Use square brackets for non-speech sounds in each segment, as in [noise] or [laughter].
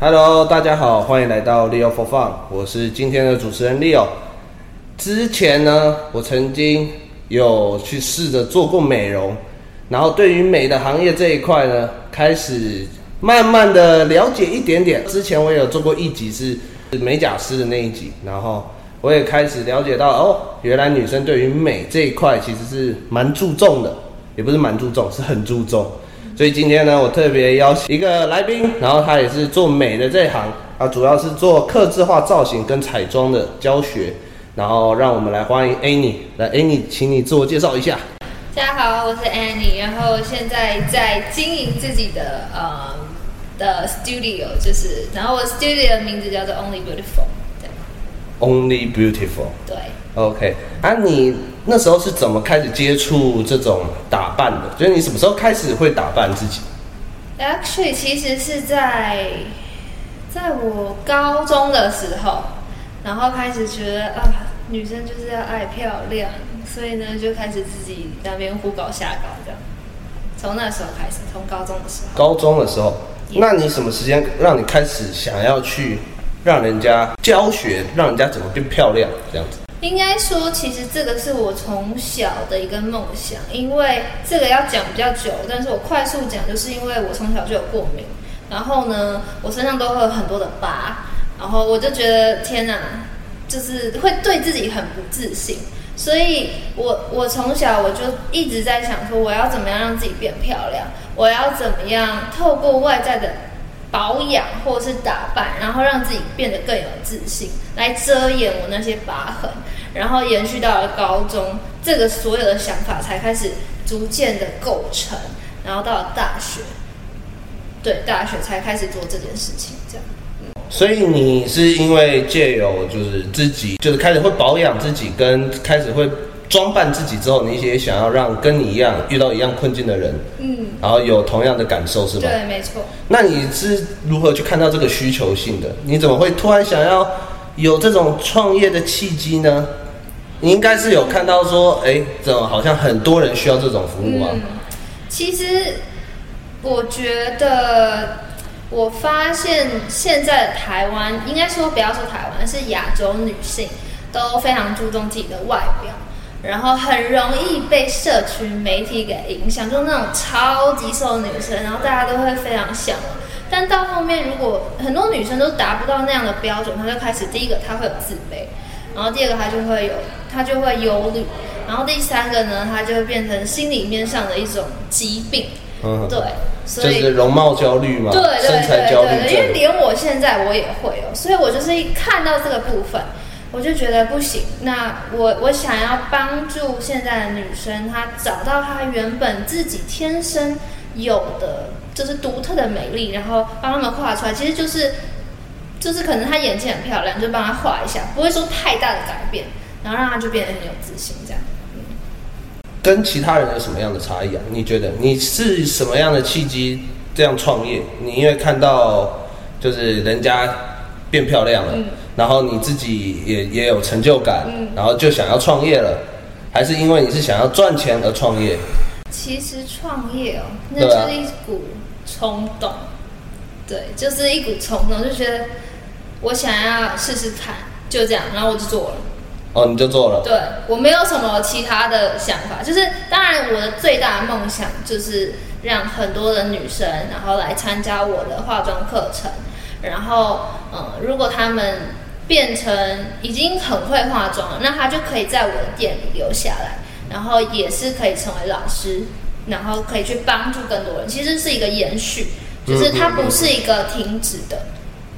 Hello，大家好，欢迎来到 Leo for Fun，我是今天的主持人 Leo。之前呢，我曾经有去试着做过美容，然后对于美的行业这一块呢，开始慢慢的了解一点点。之前我有做过一集是美甲师的那一集，然后我也开始了解到哦，原来女生对于美这一块其实是蛮注重的，也不是蛮注重，是很注重。所以今天呢，我特别邀请一个来宾，然后他也是做美的这一行，他主要是做客制化造型跟彩妆的教学，然后让我们来欢迎 Annie，来 Annie，请你自我介绍一下。大家好，我是 Annie，然后现在在经营自己的呃的 studio，就是，然后我 studio 的名字叫做 Only Beautiful，对，Only Beautiful，对，OK，啊你。那时候是怎么开始接触这种打扮的？就是你什么时候开始会打扮自己？Actually，其实是在在我高中的时候，然后开始觉得啊，女生就是要爱漂亮，所以呢就开始自己在那边胡搞瞎搞这样。从那时候开始，从高中的时候。高中的时候那你什么时间让你开始想要去让人家教学，让人家怎么变漂亮这样子？应该说，其实这个是我从小的一个梦想，因为这个要讲比较久，但是我快速讲，就是因为我从小就有过敏，然后呢，我身上都会有很多的疤，然后我就觉得天哪，就是会对自己很不自信，所以我 [laughs] 我从小我就一直在想说，我要怎么样让自己变漂亮，我要怎么样透过外在的。保养或者是打扮，然后让自己变得更有自信，来遮掩我那些疤痕，然后延续到了高中，这个所有的想法才开始逐渐的构成，然后到了大学，对，大学才开始做这件事情，这样。所以你是因为借由就是自己就是开始会保养自己，跟开始会。装扮自己之后，你也想要让跟你一样遇到一样困境的人，嗯，然后有同样的感受，是吧？对，没错。那你是如何去看到这个需求性的？你怎么会突然想要有这种创业的契机呢？你应该是有看到说，哎，怎么好像很多人需要这种服务啊？嗯，其实我觉得，我发现现在的台湾，应该说不要说台湾，是亚洲女性都非常注重自己的外表。然后很容易被社群媒体给影响，就那种超级瘦的女生，然后大家都会非常向往。但到后面，如果很多女生都达不到那样的标准，她就开始第一个她会有自卑，然后第二个她就会有她就会忧虑，然后第三个呢，她就会变成心理面上的一种疾病。嗯，对，所以就是容貌焦虑嘛，对对对对。因为连我现在我也会有，所以我就是一看到这个部分。我就觉得不行，那我我想要帮助现在的女生，她找到她原本自己天生有的，就是独特的美丽，然后帮她们画出来。其实就是，就是可能她眼睛很漂亮，就帮她画一下，不会说太大的改变，然后让她就变得很有自信，这样。嗯。跟其他人有什么样的差异啊？你觉得你是什么样的契机这样创业？你因为看到就是人家变漂亮了。嗯然后你自己也也有成就感，嗯，然后就想要创业了，还是因为你是想要赚钱而创业？其实创业哦，那就是一股冲动，对，啊、对，就是一股冲动，就觉得我想要试试看，就这样，然后我就做了。哦，你就做了？对，我没有什么其他的想法，就是当然我的最大的梦想就是让很多的女生，然后来参加我的化妆课程，然后嗯，如果他们。变成已经很会化妆了，那他就可以在我的店里留下来，然后也是可以成为老师，然后可以去帮助更多人。其实是一个延续，就是它不是一个停止的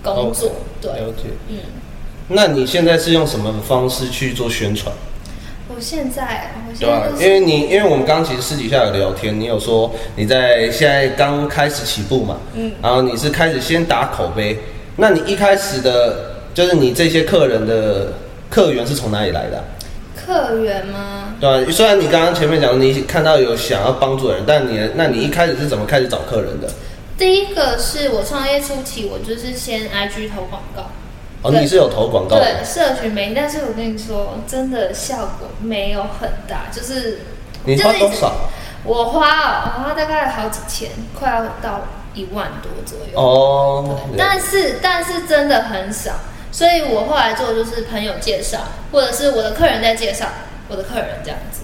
工作。嗯、对，了解。嗯，那你现在是用什么方式去做宣传？我现在，我现在、就是、对啊，因为你，因为我们刚刚其实私底下有聊天，你有说你在现在刚开始起步嘛，嗯，然后你是开始先打口碑，那你一开始的。就是你这些客人的客源是从哪里来的啊？客源吗？对啊，虽然你刚刚前面讲你看到有想要帮助的人，但你那你一开始是怎么开始找客人的？第一个是我创业初期，我就是先 IG 投广告。哦，你是有投广告的？对，社群媒体，但是我跟你说，真的效果没有很大，就是你花多少？我花哦，我花大概好几千，快要到一万多左右。哦，对，但是但是真的很少，所以我后来做就是朋友介绍，或者是我的客人在介绍我的客人这样子。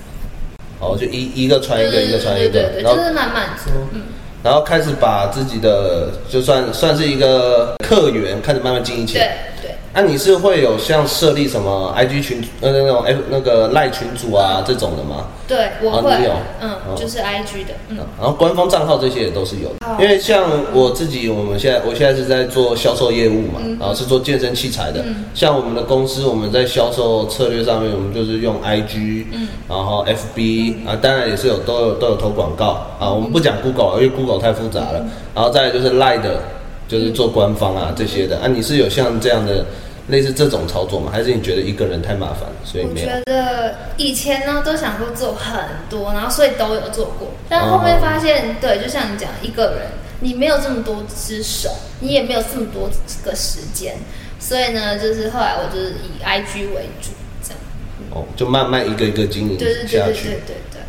哦，就一一个传一个，一个传一个，对对对，就是慢慢做，嗯。然后开始把自己的就算算是一个客源开始慢慢经营起来。对对。那、啊、你是会有像设立什么 IG 群呃那种 F 那个赖群组啊这种的吗？对，我会。啊、你有，嗯，就是 IG 的，嗯。然后官方账号这些也都是有的，因为像我自己，我们现在我现在是在做销售业务嘛，嗯、然后是做健身器材的。嗯、像我们的公司，我们在销售策略上面，我们就是用 IG，嗯，然后 FB、嗯、啊，当然也是有都有都有投广告啊。我们不讲 Google，因为 Google 太复杂了。嗯、然后再来就是赖的，就是做官方啊这些的啊。你是有像这样的？类似这种操作吗？还是你觉得一个人太麻烦，所以没有？我觉得以前呢都想说做很多，然后所以都有做过，但后面发现，哦、对，就像你讲，一个人你没有这么多只手，你也没有这么多个时间，所以呢，就是后来我就是以 IG 为主，这样。哦，就慢慢一个一个经营下去。对对对对对对。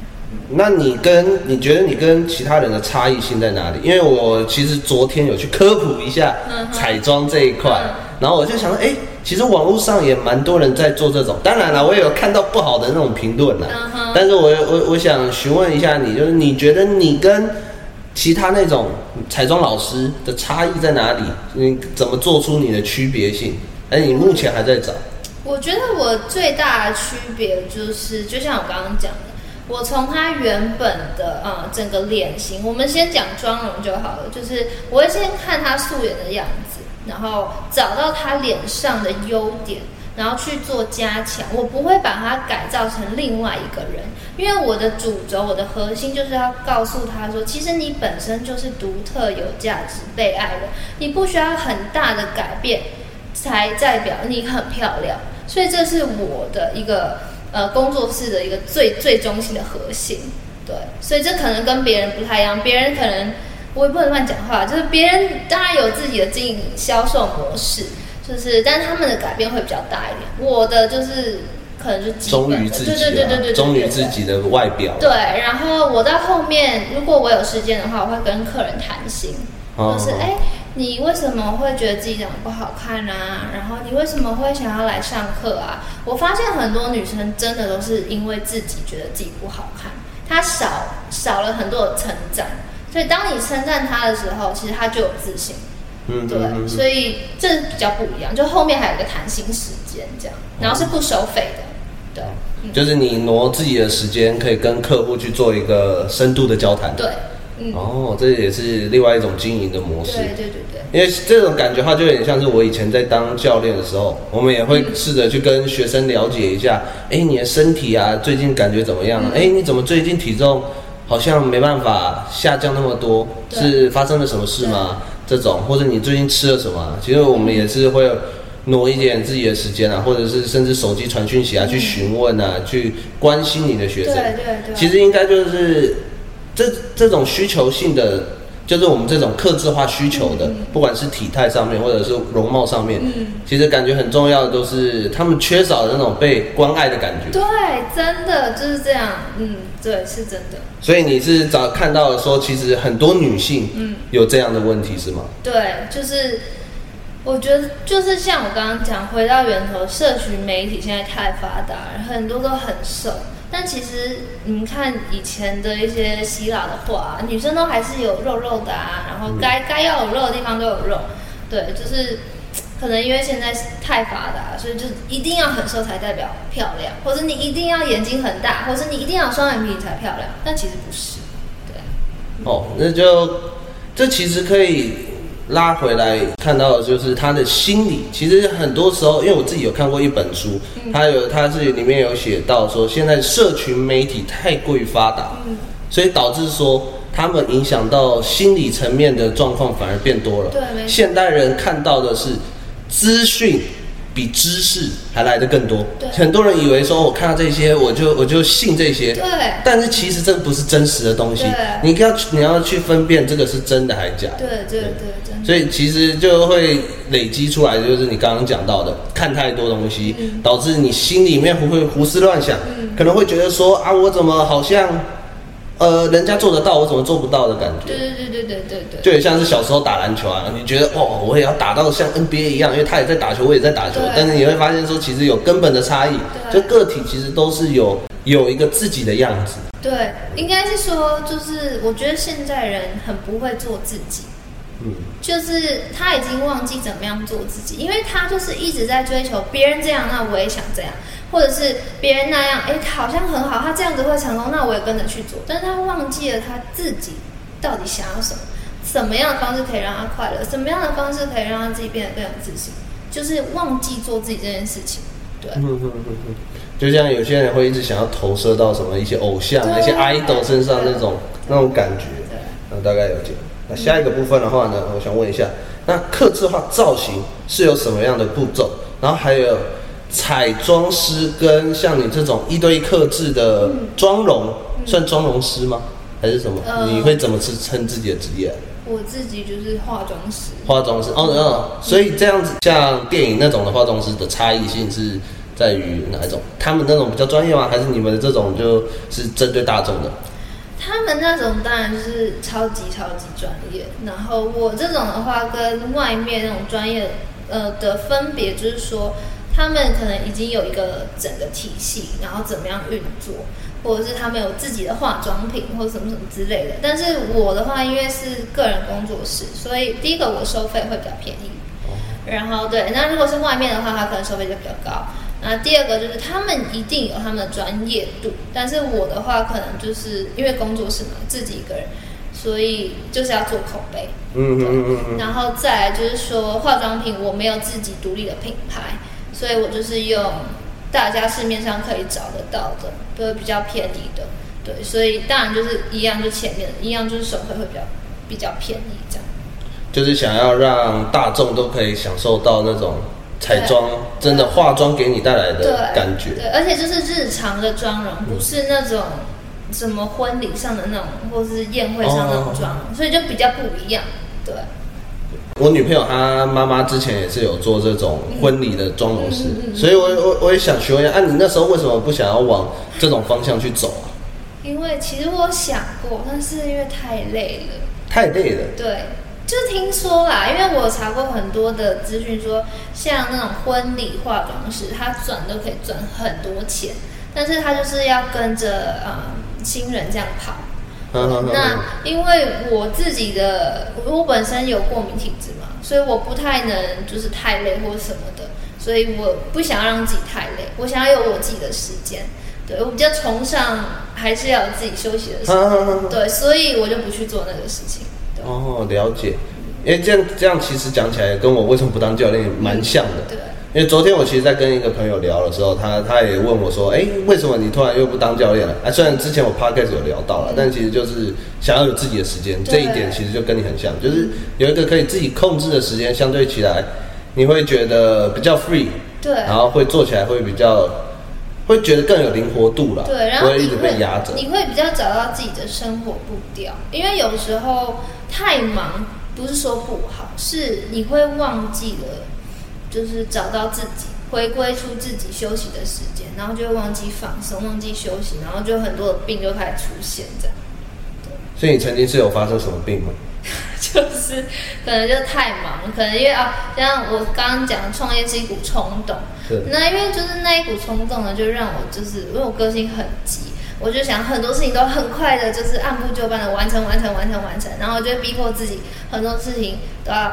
那你跟你觉得你跟其他人的差异性在哪里？因为我其实昨天有去科普一下彩妆这一块。然后我就想说，哎，其实网络上也蛮多人在做这种。当然了，我也有看到不好的那种评论了。Uh huh. 但是我我我想询问一下你，就是你觉得你跟其他那种彩妆老师的差异在哪里？你怎么做出你的区别性？哎，你目前还在找？我觉得我最大的区别就是，就像我刚刚讲的，我从他原本的啊、呃、整个脸型，我们先讲妆容就好了，就是我会先看他素颜的样子。然后找到他脸上的优点，然后去做加强。我不会把他改造成另外一个人，因为我的主轴、我的核心就是要告诉他说，其实你本身就是独特、有价值、被爱的。你不需要很大的改变，才代表你很漂亮。所以这是我的一个呃工作室的一个最最中心的核心。对，所以这可能跟别人不太一样，别人可能。我也不能乱讲话，就是别人当然有自己的经营销售模式，就是，但是他们的改变会比较大一点。我的就是可能就忠于自己，对对对对对，忠于自己的外表。对，然后我到后面，如果我有时间的话，我会跟客人谈心，哦、就是哎，你为什么会觉得自己长得不好看啊？然后你为什么会想要来上课啊？我发现很多女生真的都是因为自己觉得自己不好看，她少少了很多的称赞。所以当你称赞他的时候，其实他就有自信，嗯，对，所以这比较不一样。就后面还有一个谈心时间，这样，然后是不收费的，对，就是你挪自己的时间，可以跟客户去做一个深度的交谈，对，嗯，哦，这也是另外一种经营的模式，对对对对。因为这种感觉的话，就有点像是我以前在当教练的时候，我们也会试着去跟学生了解一下，哎，你的身体啊，最近感觉怎么样？哎，你怎么最近体重？好像没办法下降那么多，是发生了什么事吗？这种，或者你最近吃了什么？其实我们也是会挪一点自己的时间啊，或者是甚至手机传讯息啊，嗯、去询问啊，去关心你的学生。对对对。其实应该就是这这种需求性的。就是我们这种克制化需求的，嗯、不管是体态上面或者是容貌上面，嗯、其实感觉很重要的都是他们缺少的那种被关爱的感觉。对，真的就是这样。嗯，对，是真的。所以你是早看到了说，其实很多女性，嗯，有这样的问题是吗？对，就是我觉得就是像我刚刚讲，回到源头，社群媒体现在太发达，很多都很瘦。但其实你们看以前的一些希腊的话，女生都还是有肉肉的啊，然后该该要有肉的地方都有肉，对，就是可能因为现在太发达，所以就一定要很瘦才代表漂亮，或者你一定要眼睛很大，或者你一定要双眼皮才漂亮，但其实不是，对。哦，那就这其实可以。拉回来看到的就是他的心理，其实很多时候，因为我自己有看过一本书，他有他自己里面有写到说，现在社群媒体太过于发达，所以导致说他们影响到心理层面的状况反而变多了。对，现代人看到的是资讯。比知识还来的更多。对很多人以为说，我看到这些，我就我就信这些。对。但是其实这不是真实的东西。对。你要你要去分辨这个是真的还是假的。对对对，对所以其实就会累积出来，就是你刚刚讲到的，看太多东西，嗯、导致你心里面不会胡思乱想，嗯、可能会觉得说啊，我怎么好像呃，人家做得到，我怎么做不到的感觉。对对对对对对对。就很像是小时候打篮球啊，你觉得哦，我也要打到像 NBA 一样，因为他也在打球，我也在打球。但是你会发现说，其实有根本的差异。就个体其实都是有有一个自己的样子。对，应该是说，就是我觉得现在人很不会做自己。嗯。就是他已经忘记怎么样做自己，因为他就是一直在追求别人这样，那我也想这样。或者是别人那样，哎，好像很好，他这样子会成功，那我也跟着去做。但是他忘记了他自己到底想要什么，什么样的方式可以让他快乐，什么样的方式可以让他自己变得更有自信，就是忘记做自己这件事情。对，嗯嗯嗯嗯，就像有些人会一直想要投射到什么一些偶像、一些 idol 身上那种那种感觉。对，那大概有这个。那下一个部分的话呢，我想问一下，那刻字化造型是有什么样的步骤？然后还有。彩妆师跟像你这种一对一克制的妆容，嗯、算妆容师吗？还是什么？呃、你会怎么自称自己的职业？我自己就是化妆师。化妆师，哦哦，所以这样子，像电影那种的化妆师的差异性是在于哪一种？他们那种比较专业吗？还是你们的这种就是针对大众的？他们那种当然就是超级超级专业，然后我这种的话，跟外面那种专业呃的分别就是说。他们可能已经有一个整个体系，然后怎么样运作，或者是他们有自己的化妆品或者什么什么之类的。但是我的话，因为是个人工作室，所以第一个我收费会比较便宜。然后对，那如果是外面的话，他可能收费就比较高。那第二个就是他们一定有他们的专业度，但是我的话可能就是因为工作室嘛，自己一个人，所以就是要做口碑。嗯嗯嗯嗯。然后再来就是说化妆品，我没有自己独立的品牌。所以我就是用大家市面上可以找得到的，都会比较便宜的，对，所以当然就是一样，就前面一样，就是手绘会比较比较便宜这样。就是想要让大众都可以享受到那种彩妆真的化妆给你带来的感觉。对，对，而且就是日常的妆容，不是那种什么婚礼上的那种，或是宴会上的那种妆，哦，所以就比较不一样，对。我女朋友她妈妈之前也是有做这种婚礼的妆容师，所以我我我也想询问一下，啊，你那时候为什么不想要往这种方向去走啊？因为其实我想过，但是因为太累了。太累了。对，就听说啦，因为我查过很多的资讯，说像那种婚礼化妆师，他赚都可以赚很多钱，但是他就是要跟着啊、嗯、新人这样跑。那因为我自己的，我本身有过敏体质嘛，所以我不太能就是太累或什么的，所以我不想要让自己太累，我想要有我自己的时间，对，我比较崇尚还是要有自己休息的时间，对，所以我就不去做那个事情。哦，了解，因为这样这样其实讲起来跟我为什么不当教练蛮像的。对。因为昨天我其实，在跟一个朋友聊的时候，他他也问我说：“哎，为什么你突然又不当教练了？”啊，虽然之前我 podcast 有聊到了，但其实就是想要有自己的时间，这一点其实就跟你很像，就是有一个可以自己控制的时间，相对起来你会觉得比较 free，对，然后会做起来会比较会觉得更有灵活度了，对，然后不会一直被压着，你会比较找到自己的生活步调，因为有时候太忙不是说不好，是你会忘记了。就是找到自己，回归出自己休息的时间，然后就会忘记放松，忘记休息，然后就很多的病就开始出现这样。所以你曾经是有发生什么病吗？[laughs] 就是可能就太忙，可能因为啊，像我刚刚讲的，创业是一股冲动。对。那因为就是那一股冲动呢，就让我就是因为我个性很急，我就想很多事情都很快的，就是按部就班的完成，完成，完成，完成，然后就逼迫自己很多事情都要。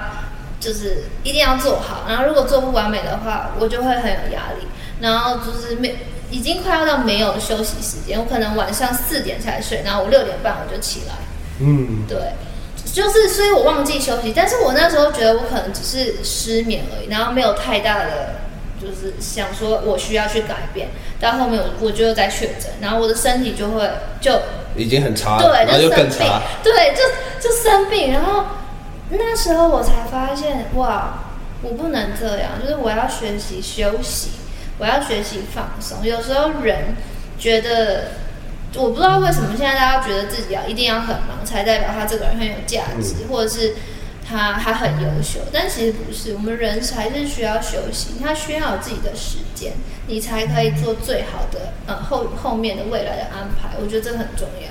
就是一定要做好，然后如果做不完美的话，我就会很有压力。然后就是没，已经快要到没有休息时间，我可能晚上四点才睡，然后我六点半我就起来。嗯，对，就是所以我忘记休息，但是我那时候觉得我可能只是失眠而已，然后没有太大的，就是想说我需要去改变。到后面我我就在确诊，然后我的身体就会就已经很差了，对，然后就更差，对，就就生病，然后。那时候我才发现，哇，我不能这样，就是我要学习休息，我要学习放松。有时候人觉得，我不知道为什么现在大家觉得自己要一定要很忙，才代表他这个人很有价值，或者是他他很优秀。但其实不是，我们人还是需要休息，他需要有自己的时间，你才可以做最好的，呃，后后面的未来的安排。我觉得这个很重要。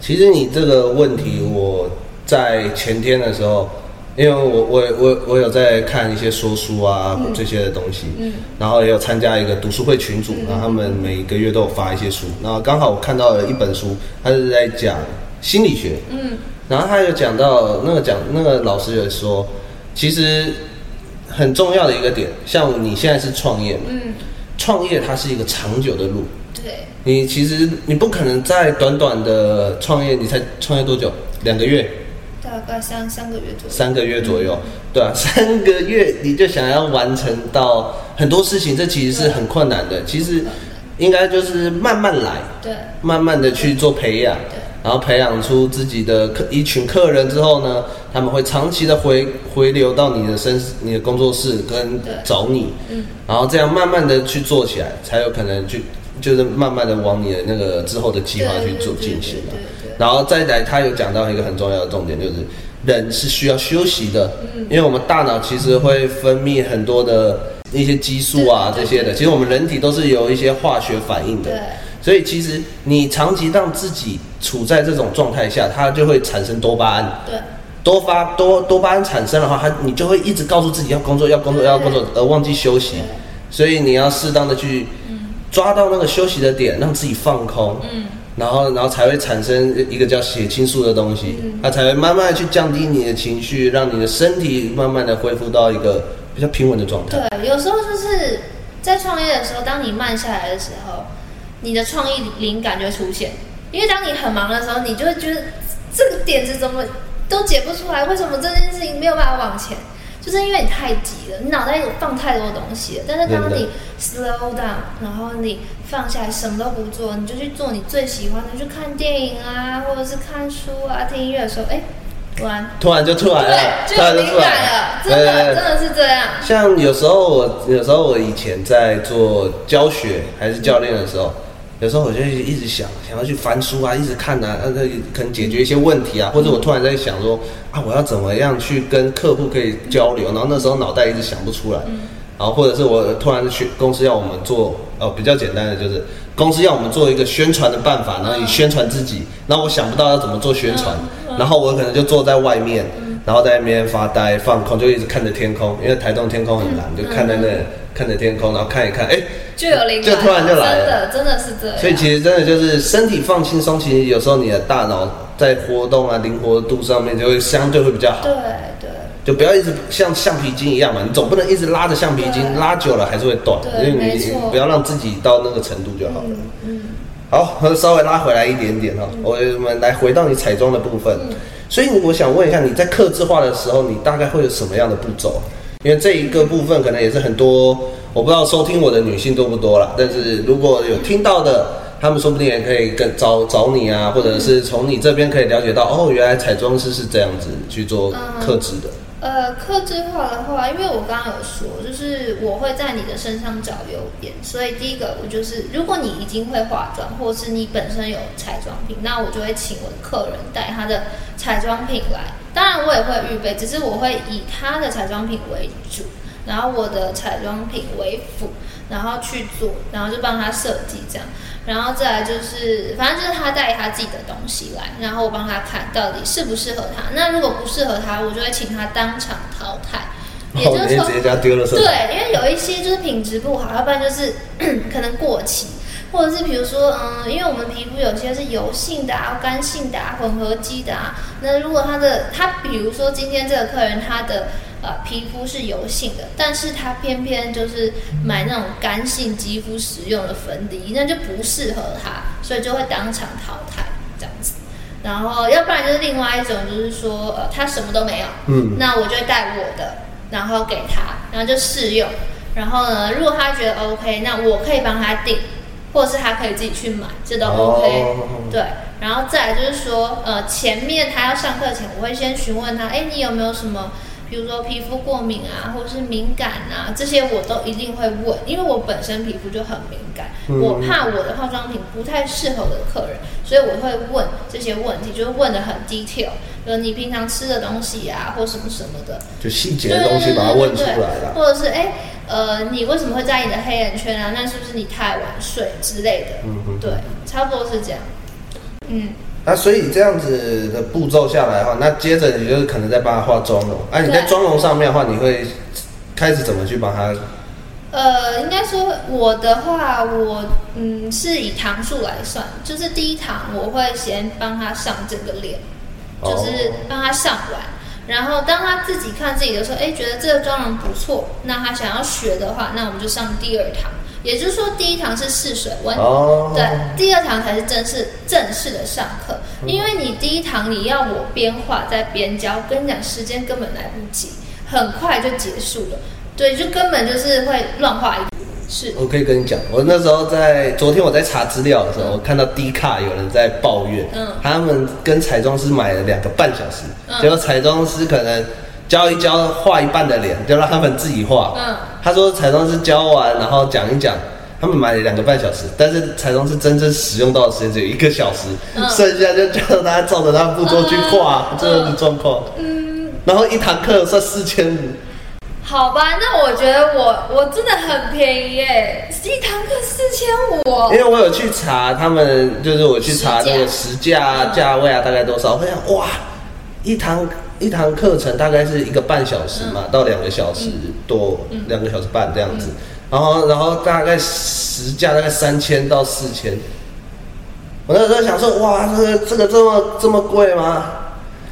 其实你这个问题，我在前天的时候，因为我我我我有在看一些说书啊、嗯、这些的东西，嗯，然后也有参加一个读书会群组，然后他们每个月都有发一些书，然后刚好我看到了一本书，他是在讲心理学，嗯，然后他有讲到那个讲那个老师有说，其实很重要的一个点，像你现在是创业嘛，嗯，创业它是一个长久的路。对，你其实你不可能在短短的创业，你才创业多久？两个月？大概三三个月左右。三个月左右，嗯、对啊，[laughs] 三个月你就想要完成到很多事情，这其实是很困难的。其实应该就是慢慢来，对，慢慢的去做培养，对，然后培养出自己的客一群客人之后呢，他们会长期的回回流到你的身你的工作室跟找你，嗯，然后这样慢慢的去做起来，才有可能去。就是慢慢的往你的那个之后的计划去做进行嘛，然后再来，他有讲到一个很重要的重点，就是人是需要休息的，因为我们大脑其实会分泌很多的一些激素啊这些的，其实我们人体都是有一些化学反应的，所以其实你长期让自己处在这种状态下，它就会产生多巴胺，对，多发多多巴胺产生的话，它你就会一直告诉自己要工作要工作要工作，而忘记休息，所以你要适当的去。抓到那个休息的点，让自己放空，嗯，然后，然后才会产生一个叫血清素的东西，嗯，它才会慢慢的去降低你的情绪，让你的身体慢慢的恢复到一个比较平稳的状态。对，有时候就是在创业的时候，当你慢下来的时候，你的创意灵感就会出现，因为当你很忙的时候，你就会觉得这个点子怎么都解不出来，为什么这件事情没有办法往前？就是因为你太急了，你脑袋有放太多东西了。但是当你 slow down，然后你放下来，什么都不做，你就去做你最喜欢的，去看电影啊，或者是看书啊，听音乐的时候，哎，突然突然就突然了，对，就有灵感了，真的真的是这样。像有时候我有时候我以前在做教学还是教练的时候。有时候我就一直想，想要去翻书啊，一直看啊，那可能解决一些问题啊，或者我突然在想说，啊，我要怎么样去跟客户可以交流，然后那时候脑袋一直想不出来，然后或者是我突然去公司要我们做，呃，比较简单的就是公司要我们做一个宣传的办法，然后以宣传自己，然后我想不到要怎么做宣传，然后我可能就坐在外面，然后在那边发呆放空，就一直看着天空，因为台东天空很蓝，就看在那。看着天空，然后看一看，哎，就有灵感，就突然就来了，真的，真的是这样。所以其实真的就是身体放轻松，其实有时候你的大脑在活动啊，灵活度上面就会相对会比较好。对对。就不要一直像橡皮筋一样嘛，你总不能一直拉着橡皮筋，拉久了还是会断。对，没错。不要让自己到那个程度就好了。嗯。嗯好，稍微拉回来一点点哈，嗯、我们来回到你彩妆的部分。嗯、所以我想问一下，你在刻字化的时候，你大概会有什么样的步骤？因为这一个部分可能也是很多，我不知道收听我的女性多不多啦，但是如果有听到的，他们说不定也可以跟找找你啊，或者是从你这边可以了解到，哦，原来彩妆师是这样子去做克制的。呃，克制化的话，因为我刚刚有说，就是我会在你的身上找优点，所以第一个我就是，如果你已经会化妆，或是你本身有彩妆品，那我就会请我的客人带他的彩妆品来。当然我也会预备，只是我会以他的彩妆品为主，然后我的彩妆品为辅，然后去做，然后就帮他设计这样。然后再来就是，反正就是他带他自己的东西来，然后我帮他看到底适不适合他。那如果不适合他，我就会请他当场淘汰。也就是说，对，因为有一些就是品质不好，要不然就是 [clears throat] 可能过期，或者是比如说，嗯，因为我们皮肤有些是油性的啊、干性的啊、混合肌的啊。那如果他的他，比如说今天这个客人他的。呃，皮肤是油性的，但是他偏偏就是买那种干性肌肤使用的粉底，那就不适合他，所以就会当场淘汰这样子。然后，要不然就是另外一种，就是说，呃，他什么都没有，嗯，那我就会带我的，然后给他，然后就试用。然后呢，如果他觉得 OK，那我可以帮他订，或者是他可以自己去买，这都 OK。哦，对，然后再来就是说，呃，前面他要上课前，我会先询问他，哎，你有没有什么？比如说皮肤过敏啊，或者是敏感啊，这些我都一定会问，因为我本身皮肤就很敏感，嗯、我怕我的化妆品不太适合我的客人，所以我会问这些问题，就是问的很 detail，比如你平常吃的东西啊，或什么什么的，就细节的东西把它问出来了，或者是哎，呃，你为什么会在意你的黑眼圈啊？那是不是你太晚睡之类的？嗯嗯，对，差不多是这样。嗯，那所以这样子的步骤下来的话，那接着你就是可能在帮他化妆容。啊，你在妆容上面的话，你会开始怎么去帮他？呃，应该说我的话，我嗯是以糖数来算，就是第一堂我会先帮他上整个脸，就是帮他上完，然后当他自己看自己的时候，哎，觉得这个妆容不错，那他想要学的话，那我们就上第二堂。也就是说，第一堂是试水温，oh. 对，第二堂才是正式正式的上课。因为你第一堂你要我边画再边教，跟你讲时间根本来不及，很快就结束了。对，就根本就是会乱画一通。是，我可以跟你讲，我那时候在昨天我在查资料的时候，嗯、我看到 D 卡有人在抱怨，嗯，他们跟彩妆师买了两个半小时，嗯、结果彩妆师可能。教一教，画一半的脸，就让他们自己画。嗯，他说彩妆师教完，然后讲一讲，他们买了两个半小时，但是彩妆师真正使用到的时间只有一个小时，嗯、剩下就叫大家照着他步骤去画，嗯、这样的状况。嗯，然后一堂课算四千五。好吧，那我觉得我我真的很便宜耶，一堂课四千五。因为我有去查他们，就是我去查那个实价价位啊，大概多少？我想哇，一堂。一堂课程大概是一个半小时嘛，嗯、到两个小时多，两、嗯、个小时半这样子。嗯、然后，然后大概实价大概三千到四千。我那时候想说，哇，这个这个这么这么贵吗？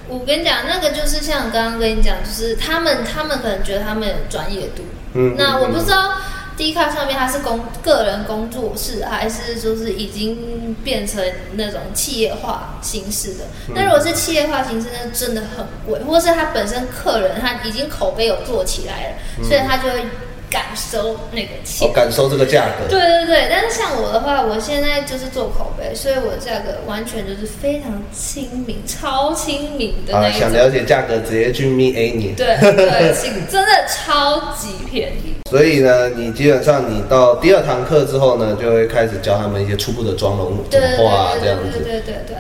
我跟你讲，那个就是像刚刚跟你讲，就是他们他们可能觉得他们有专业度。嗯。那我不知道。D 卡上面它是工个人工作室，还是就是已经变成那种企业化形式的？那如果是企业化形式，那真的很贵，或是他本身客人他已经口碑有做起来了，所以他就会。敢收那个钱，我敢收这个价格。对对对，但是像我的话，我现在就是做口碑，所以我的价格完全就是非常亲民、超亲民的那一种。想了解价格，直接去 Meet Annie。对对，真的超级便宜。[laughs] 所以呢，你基本上你到第二堂课之后呢，就会开始教他们一些初步的妆容怎么画这样子。对对对对。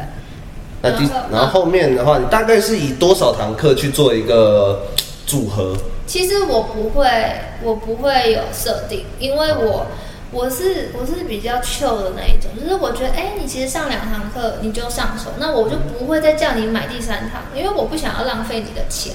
那第然后后面的话，你大概是以多少堂课去做一个组合？其实我不会，我不会有设定，因为我我是我是比较 chill 的那一种，就是我觉得，哎，你其实上两堂课你就上手，那我就不会再叫你买第三堂，因为我不想要浪费你的钱。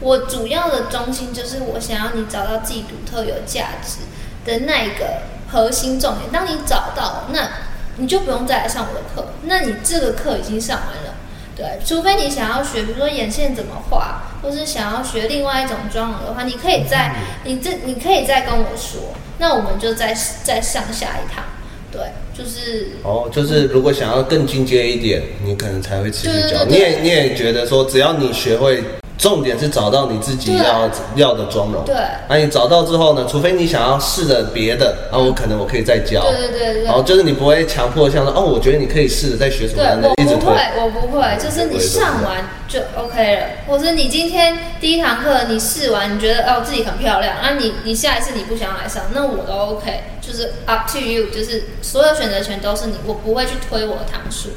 我主要的中心就是我想要你找到自己独特有价值的那一个核心重点。当你找到，那你就不用再来上我的课，那你这个课已经上完了。对，除非你想要学，比如说眼线怎么画，或是想要学另外一种妆容的话，你可以再，你这你可以再跟我说，那我们就再再上下一趟。对，就是哦，就是如果想要更进阶一点，你可能才会持续教。你也你也觉得说，只要你学会。重点是找到你自己要要的妆容。对，那你找到之后呢？除非你想要试着别的，然后我可能我可以再教。对对对对。然后就是你不会强迫像说，哦，我觉得你可以试着再学什么的，一直推。我不会，我不会，就是你上完就 OK 了。或者你今天第一堂课你试完，你觉得哦自己很漂亮，那你你下一次你不想要来上，那我都 OK，就是 up to you，就是所有选择权都是你，我不会去推我的堂数。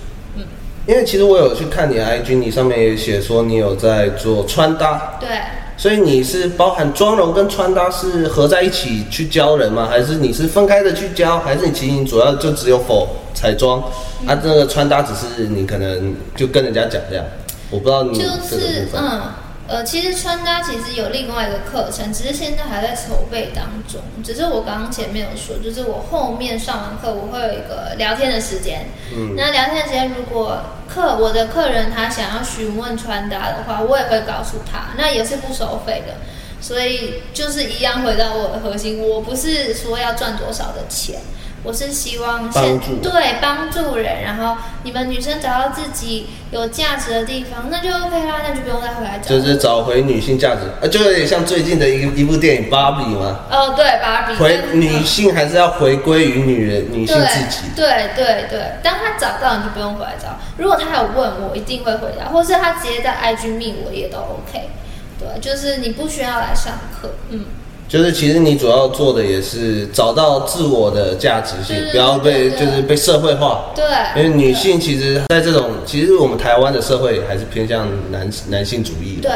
因为其实我有去看你的 IG，你上面也写说你有在做穿搭，对，所以你是包含妆容跟穿搭是合在一起去教人吗？还是你是分开的去教？还是你其实你主要就只有 for 彩妆，嗯、啊，这个穿搭只是你可能就跟人家讲这样，我不知道你这个部分。就是嗯。呃，其实穿搭其实有另外一个课程，只是现在还在筹备当中。只是我刚刚前面有说，就是我后面上完课，我会有一个聊天的时间。嗯，那聊天的时间，如果客我的客人他想要询问穿搭的话，我也会告诉他，那也是不收费的。所以就是一样回到我的核心，我不是说要赚多少的钱。我是希望先助对帮助人，然后你们女生找到自己有价值的地方，那就 OK 啦，那就不用再回来找。就是找回女性价值，呃，就有点像最近的一一部电影《芭比》吗。哦，对，芭比。回女性还是要回归于女人，女性自己。对对对，对，当他找到，你就不用回来找。如果他有问我，一定会回答，或是他直接在 IG 密我也都 OK。对，就是你不需要来上课，嗯。就是其实你主要做的也是找到自我的价值性，不要被就是被社会化。对，因为女性其实在这种其实我们台湾的社会还是偏向男男性主义。对，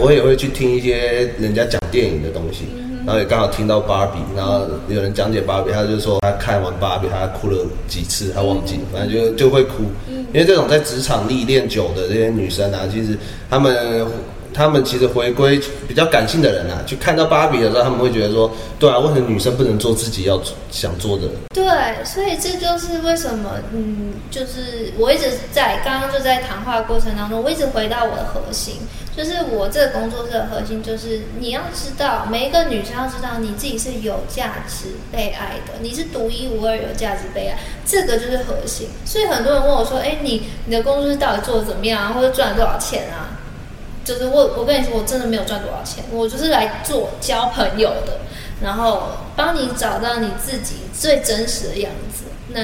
我也会去听一些人家讲电影的东西，然后也刚好听到芭比，然后有人讲解芭比，他就说他看完芭比他哭了几次，他忘记，反正就就会哭。因为这种在职场历练久的这些女生啊，其实她们。他们其实回归比较感性的人啊，去看到芭比的时候，他们会觉得说，对啊，为什么女生不能做自己要想做的？对，所以这就是为什么，嗯，就是我一直在刚刚就在谈话过程当中，我一直回到我的核心，就是我这个工作室的核心，就是你要知道，每一个女生要知道你自己是有价值被爱的，你是独一无二有价值被爱，这个就是核心。所以很多人问我说，哎，你你的工作室到底做得怎么样啊，或者赚了多少钱啊？就是我，我跟你说，我真的没有赚多少钱，我就是来做交朋友的，然后帮你找到你自己最真实的样子，那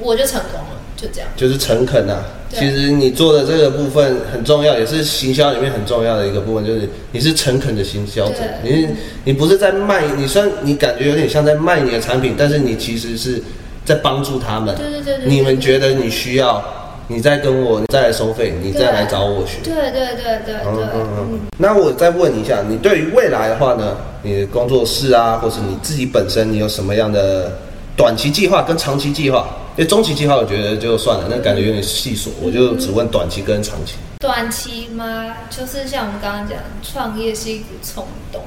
我就成功了，就这样。就是诚恳啊，其实你做的这个部分很重要，也是行销里面很重要的一个部分，就是你是诚恳的行销者，你你不是在卖，你虽然你感觉有点像在卖你的产品，但是你其实是在帮助他们。对对对对，你们觉得你需要。你再跟我，你再来收费，你再来找我学。对对对对对。嗯嗯嗯。那我再问一下，你对于未来的话呢？你的工作室啊，或是你自己本身，你有什么样的短期计划跟长期计划？因为中期计划我觉得就算了，那感觉有点细琐，我就只问短期跟长期。短期吗？就是像我们刚刚讲，创业是一股冲动，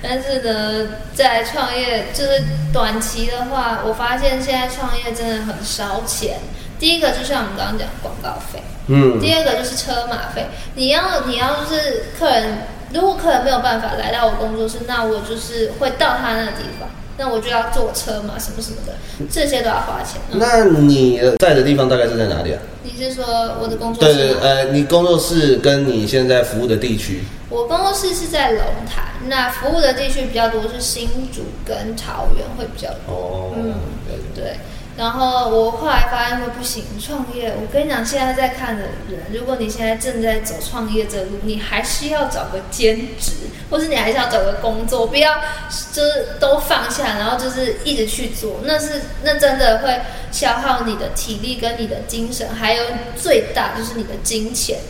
但是呢，在创业就是短期的话，我发现现在创业真的很烧钱。第一个就像我们刚刚讲广告费，嗯，第二个就是车马费。你要你要就是客人，如果客人没有办法来到我工作室，那我就是会到他那个地方，那我就要坐车嘛，什么什么的，这些都要花钱。那你在的地方大概是在哪里啊？你是说我的工作室？对对，呃，你工作室跟你现在服务的地区？我工作室是在龙潭，那服务的地区比较多是新竹跟桃园会比较多。哦，嗯，对。然后我后来发现说不行，创业。我跟你讲，现在在看的人，如果你现在正在走创业这路，你还是要找个兼职，或是你还是要找个工作，不要就是都放下，然后就是一直去做，那是那真的会消耗你的体力跟你的精神，还有最大就是你的金钱。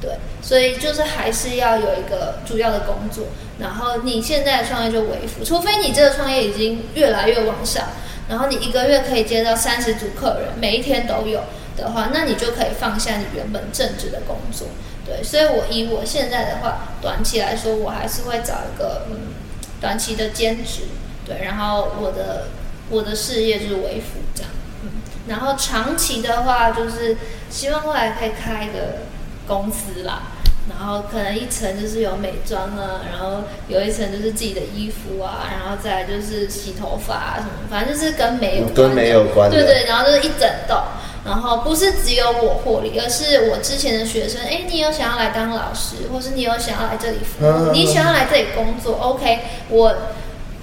对，所以就是还是要有一个主要的工作，然后你现在的创业就为辅，除非你这个创业已经越来越往上。然后你一个月可以接到三十组客人，每一天都有的话，那你就可以放下你原本正职的工作。对，所以我以我现在的话，短期来说，我还是会找一个嗯短期的兼职。对，然后我的我的事业就是为辅这样。嗯，然后长期的话，就是希望未来可以开一个公司啦。然后可能一层就是有美妆啊，然后有一层就是自己的衣服啊，然后再来就是洗头发啊什么，反正就是跟美有关，跟美有关，对对，然后就是一整栋，然后不是只有我获利，而是我之前的学生，哎，你有想要来当老师，或是你有想要来这里服务，嗯、你想要来这里工作，OK，我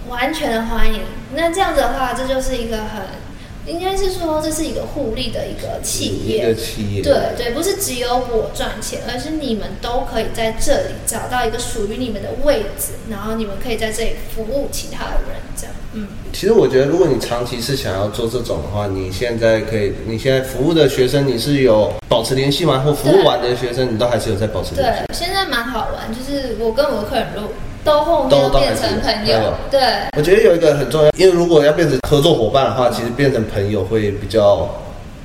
完全的欢迎。那这样子的话，这就是一个很。应该是说，这是一个互利的一个企业，一个企业，对对，不是只有我赚钱，而是你们都可以在这里找到一个属于你们的位置，然后你们可以在这里服务其他的人，这样。嗯，其实我觉得，如果你长期是想要做这种的话，你现在可以，你现在服务的学生，你是有保持联系吗？或服务完的学生，你都还是有在保持联系？对，现在蛮好玩，就是我跟我的客人都。都后面都变成朋友，对。我觉得有一个很重要，因为如果要变成合作伙伴的话，其实变成朋友会比较，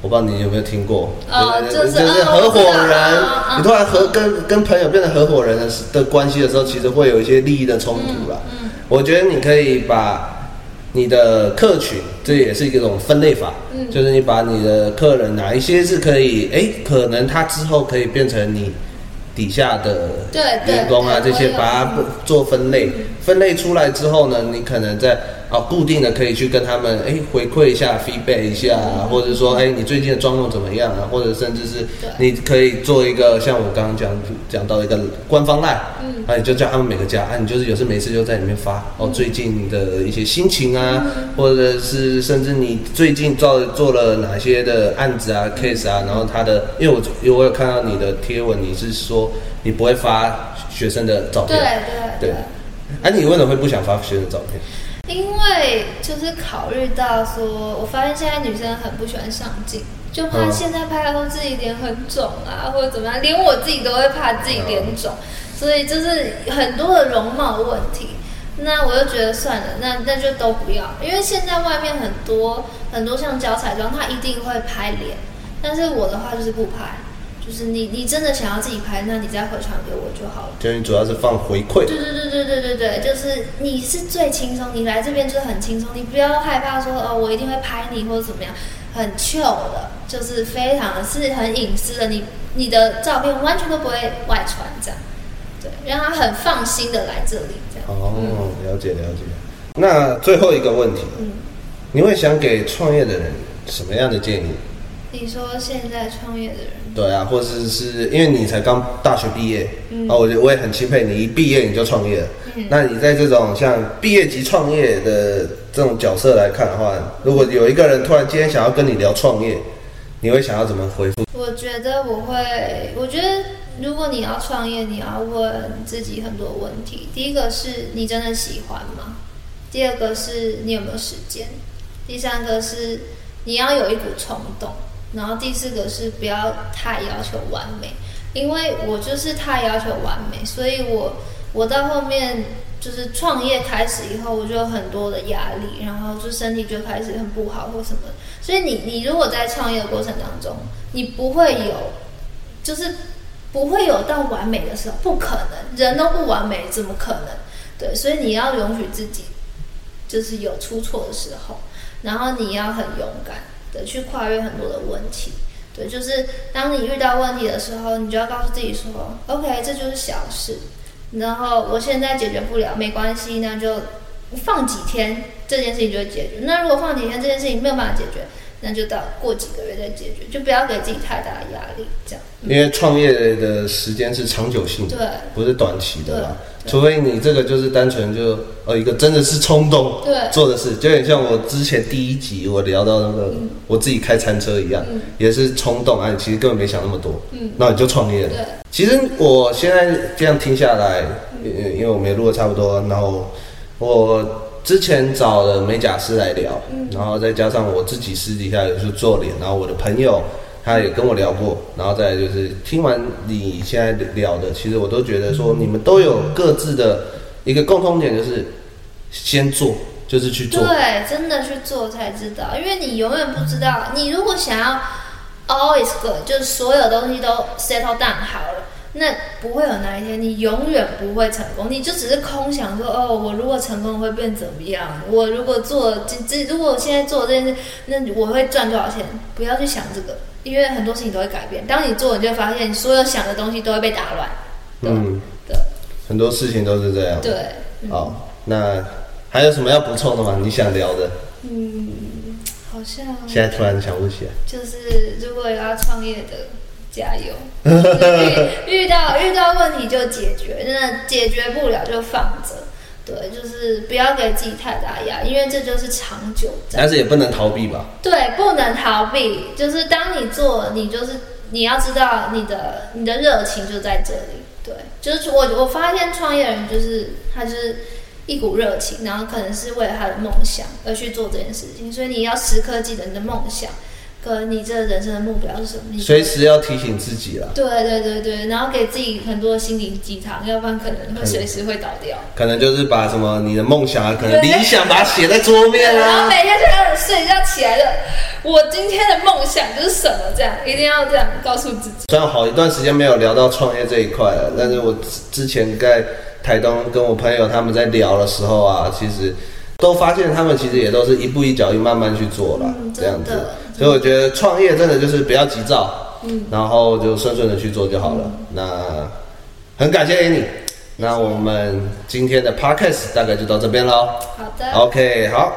我不知道你有没有听过，哦，就是就是合伙人，你突然和跟跟朋友变成合伙人的的关系的时候，其实会有一些利益的冲突了。嗯，我觉得你可以把你的客群，这也是一种分类法，嗯，就是你把你的客人哪一些是可以，哎，可能他之后可以变成你。底下的员工啊，这些把它做分类，分类出来之后呢，你可能在啊固定的可以去跟他们哎回馈一下，feedback 一下，或者说哎你最近的状况怎么样啊？或者甚至是你可以做一个像我刚刚讲讲到一个官方 LINE，嗯，啊你就叫他们每个家啊，你就是有事没事就在里面发哦最近的一些心情啊，或者是甚至你最近做做了哪些的案子啊 case 啊，然后他的因为我因为我有看到你的贴文，你是说。你不会发学生的照片，对对对。哎、啊，你为什么会不想发学生的照片？因为就是考虑到说，我发现现在女生很不喜欢上镜，就怕现在拍到自己脸很肿啊，或者怎么样，连我自己都会怕自己脸肿，所以就是很多的容貌问题。那我就觉得算了，那那就都不要，因为现在外面很多很多像脚彩妆，他一定会拍脸。但是我的话就是不拍，就是你你真的想要自己拍，那你再回传给我就好了。就你主要是放回馈。对对对对对对对，就是你是最轻松，你来这边就是很轻松，你不要害怕说哦，我一定会拍你或者怎么样，很 chill 的，就是非常是很隐私的，你你的照片完全都不会外传这样，对，让他很放心的来这里这样。哦，了解了解。那最后一个问题，嗯，你会想给创业的人什么样的建议？你说现在创业的人，对啊，或者是，是因为你才刚大学毕业，嗯，我觉得我也很钦佩你，一毕业你就创业了，嗯，那你在这种像毕业级创业的这种角色来看的话，如果有一个人突然今天想要跟你聊创业，你会想要怎么回复？我觉得我会，我觉得如果你要创业，你要问自己很多问题，第一个是你真的喜欢吗？第二个是你有没有时间，第三个是你要有一股冲动，然后第四个是不要太要求完美，因为我就是太要求完美，所以我我到后面就是创业开始以后，我就有很多的压力，然后就身体就开始很不好或什么，所以你你如果在创业的过程当中，你不会有就是不会有到完美的时候，不可能，人都不完美，怎么可能？对，所以你要允许自己。就是有出错的时候，然后你要很勇敢的去跨越很多的问题。对，就是当你遇到问题的时候，你就要告诉自己说：“OK，这就是小事。”然后我现在解决不了，没关系，那就放几天，这件事情就会解决。那如果放几天，这件事情没有办法解决，那就到过几个月再解决，就不要给自己太大的压力，这样。因为创业的时间是长久性的，对，不是短期的啦。除非你这个就是单纯就呃一个真的是冲动做的事，就有点像我之前第一集我聊到那个我自己开餐车一样，也是冲动啊，其实根本没想那么多，嗯，那你就创业了。对，其实我现在这样听下来，因为我们也录的差不多，然后我。之前找了美甲师来聊，然后再加上我自己私底下也是做脸，然后我的朋友他也跟我聊过，然后再就是听完你现在聊的，其实我都觉得说你们都有各自的一个共通点，就是先做，就是去做。对，真的去做才知道，因为你永远不知道，你如果想要 always good，就是所有东西都 settle down 好了。那不会有那一天，你永远不会成功，你就只是空想说，哦，我如果成功会变怎么样？我如果做这这，如果我现在做这件事，那我会赚多少钱？不要去想这个，因为很多事情都会改变。当你做，你就发现所有想的东西都会被打乱。嗯，对，很多事情都是这样。对，好，嗯，那还有什么要补充的吗？你想聊的？嗯，好像现在突然想不起来。就是如果有要创业的。加油！[laughs] 遇遇到遇到问题就解决，真的解决不了就放着。对，就是不要给自己太大压力，因为这就是长久战。但是也不能逃避吧？对，不能逃避。就是当你做，你就是你要知道你的你的热情就在这里。对，就是我我发现创业人就是他就是一股热情，然后可能是为了他的梦想而去做这件事情，所以你要时刻记得你的梦想。哥，你这人生的目标是什么？随时要提醒自己了。对对对对，然后给自己很多心灵鸡汤，要不然可能会随时会倒掉。可能就是把什么你的梦想啊，可能理想，把它写在桌面啊。然后每天就开始睡觉起来了，我今天的梦想就是什么？这样一定要这样告诉自己。虽然好一段时间没有聊到创业这一块了，但是我之前在台东跟我朋友他们在聊的时候啊，其实都发现他们其实也都是一步一脚印慢慢去做了，嗯、这样子。所以我觉得创业真的就是不要急躁，嗯，然后就顺顺的去做就好了。嗯、那很感谢你，那我们今天的 podcast 大概就到这边喽。好的。OK，好。